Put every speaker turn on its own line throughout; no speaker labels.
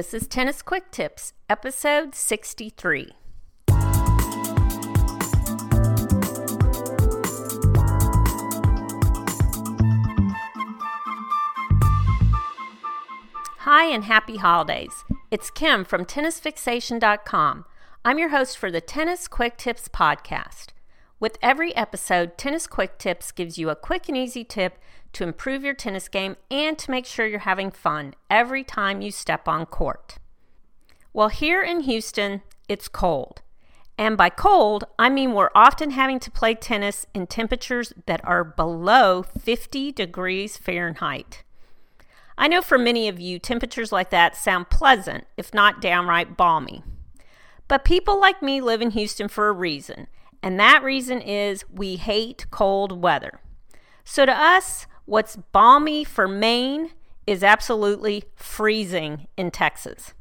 This is Tennis Quick Tips, episode 63. Hi and happy holidays. It's Kim from tennisfixation.com. I'm your host for the Tennis Quick Tips podcast. With every episode, Tennis Quick Tips gives you a quick and easy tip to improve your tennis game and to make sure you're having fun every time you step on court. Well, here in Houston, it's cold. And by cold, I mean we're often having to play tennis in temperatures that are below 50 degrees Fahrenheit. I know for many of you, temperatures like that sound pleasant, if not downright balmy. But people like me live in Houston for a reason, and that reason is we hate cold weather. So to us, what's balmy for Maine is absolutely freezing in Texas.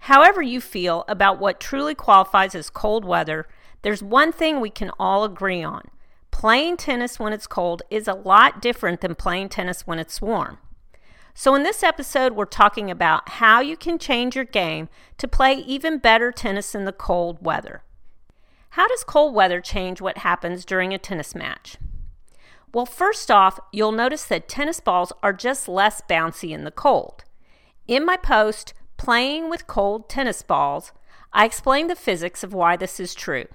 However, you feel about what truly qualifies as cold weather, there's one thing we can all agree on. Playing tennis when it's cold is a lot different than playing tennis when it's warm. So, in this episode, we're talking about how you can change your game to play even better tennis in the cold weather. How does cold weather change what happens during a tennis match? Well, first off, you'll notice that tennis balls are just less bouncy in the cold. In my post, Playing with Cold Tennis Balls, I explain the physics of why this is true.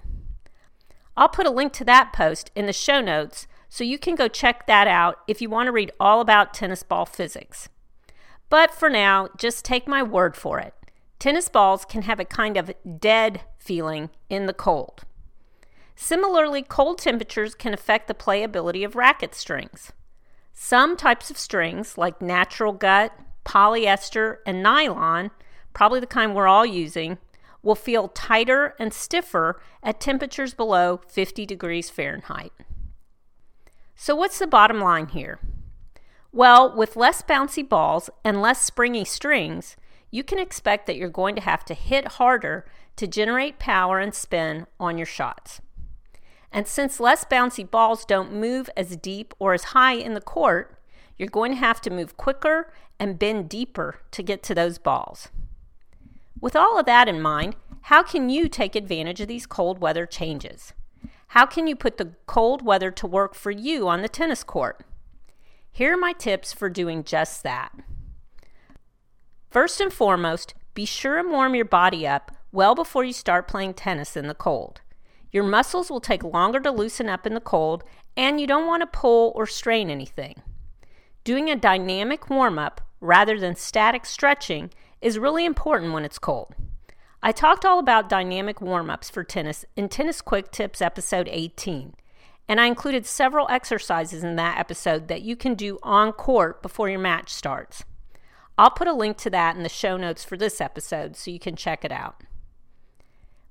I'll put a link to that post in the show notes so you can go check that out if you want to read all about tennis ball physics. But for now, just take my word for it. Tennis balls can have a kind of dead feeling in the cold. Similarly, cold temperatures can affect the playability of racket strings. Some types of strings, like natural gut, polyester, and nylon, probably the kind we're all using, will feel tighter and stiffer at temperatures below 50 degrees Fahrenheit. So, what's the bottom line here? Well, with less bouncy balls and less springy strings, you can expect that you're going to have to hit harder to generate power and spin on your shots. And since less bouncy balls don't move as deep or as high in the court, you're going to have to move quicker and bend deeper to get to those balls. With all of that in mind, how can you take advantage of these cold weather changes? How can you put the cold weather to work for you on the tennis court? Here are my tips for doing just that. First and foremost, be sure and warm your body up well before you start playing tennis in the cold. Your muscles will take longer to loosen up in the cold, and you don't want to pull or strain anything. Doing a dynamic warm up rather than static stretching is really important when it's cold. I talked all about dynamic warm ups for tennis in Tennis Quick Tips episode 18, and I included several exercises in that episode that you can do on court before your match starts. I'll put a link to that in the show notes for this episode so you can check it out.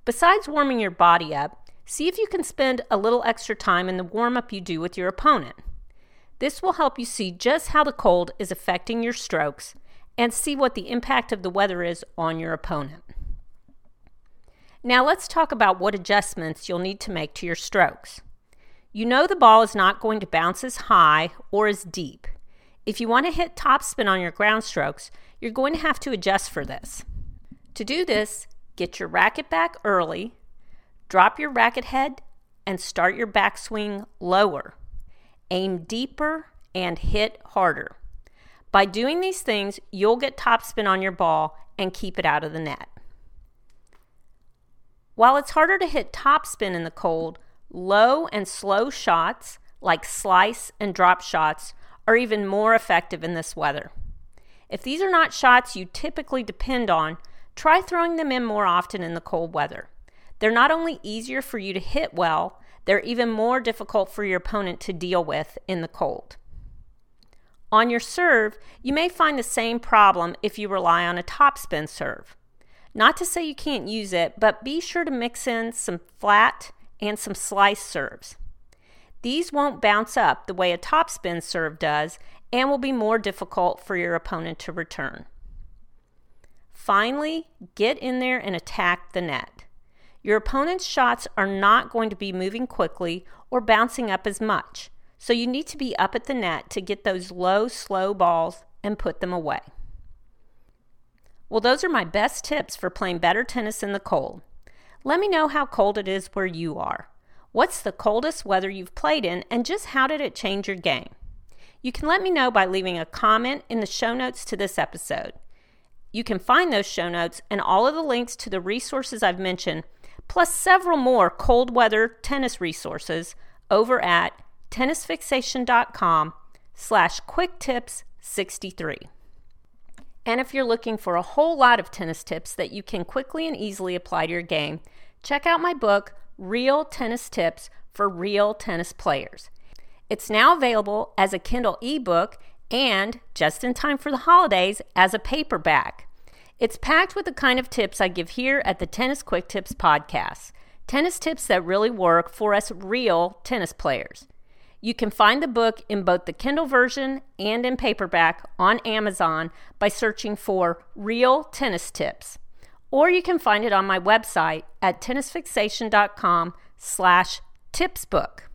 Besides warming your body up, See if you can spend a little extra time in the warm up you do with your opponent. This will help you see just how the cold is affecting your strokes and see what the impact of the weather is on your opponent. Now let's talk about what adjustments you'll need to make to your strokes. You know the ball is not going to bounce as high or as deep. If you want to hit topspin on your ground strokes, you're going to have to adjust for this. To do this, get your racket back early Drop your racket head and start your backswing lower. Aim deeper and hit harder. By doing these things, you'll get topspin on your ball and keep it out of the net. While it's harder to hit topspin in the cold, low and slow shots like slice and drop shots are even more effective in this weather. If these are not shots you typically depend on, try throwing them in more often in the cold weather. They're not only easier for you to hit well, they're even more difficult for your opponent to deal with in the cold. On your serve, you may find the same problem if you rely on a topspin serve. Not to say you can't use it, but be sure to mix in some flat and some slice serves. These won't bounce up the way a topspin serve does and will be more difficult for your opponent to return. Finally, get in there and attack the net. Your opponent's shots are not going to be moving quickly or bouncing up as much, so you need to be up at the net to get those low, slow balls and put them away. Well, those are my best tips for playing better tennis in the cold. Let me know how cold it is where you are. What's the coldest weather you've played in, and just how did it change your game? You can let me know by leaving a comment in the show notes to this episode. You can find those show notes and all of the links to the resources I've mentioned, plus several more cold weather tennis resources over at tennisfixation.com slash quicktips63. And if you're looking for a whole lot of tennis tips that you can quickly and easily apply to your game, check out my book, Real Tennis Tips for Real Tennis Players. It's now available as a Kindle ebook and, just in time for the holidays, as a paperback. It's packed with the kind of tips I give here at the Tennis Quick Tips podcast tennis tips that really work for us real tennis players. You can find the book in both the Kindle version and in paperback on Amazon by searching for Real Tennis Tips. Or you can find it on my website at tennisfixation.com slash tipsbook.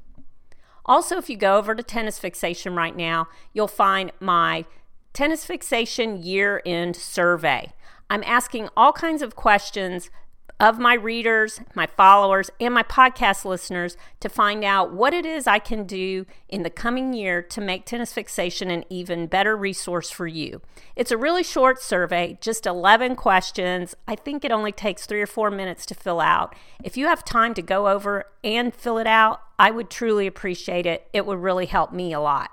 Also, if you go over to Tennis Fixation right now, you'll find my Tennis Fixation year end survey. I'm asking all kinds of questions of my readers, my followers, and my podcast listeners to find out what it is I can do in the coming year to make tennis fixation an even better resource for you. It's a really short survey, just 11 questions. I think it only takes three or four minutes to fill out. If you have time to go over and fill it out, I would truly appreciate it. It would really help me a lot.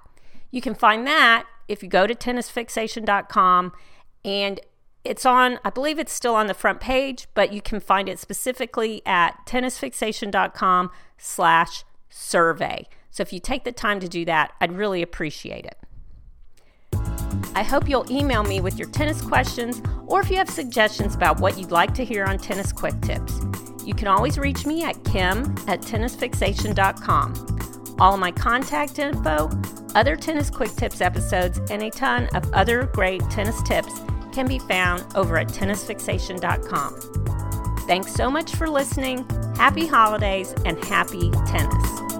You can find that if you go to tennisfixation.com and it's on, I believe it's still on the front page, but you can find it specifically at tennisfixation.com slash survey. So if you take the time to do that, I'd really appreciate it. I hope you'll email me with your tennis questions or if you have suggestions about what you'd like to hear on Tennis Quick Tips. You can always reach me at kim at tennisfixation.com. All my contact info, other Tennis Quick Tips episodes, and a ton of other great tennis tips can be found over at tennisfixation.com. Thanks so much for listening. Happy holidays and happy tennis.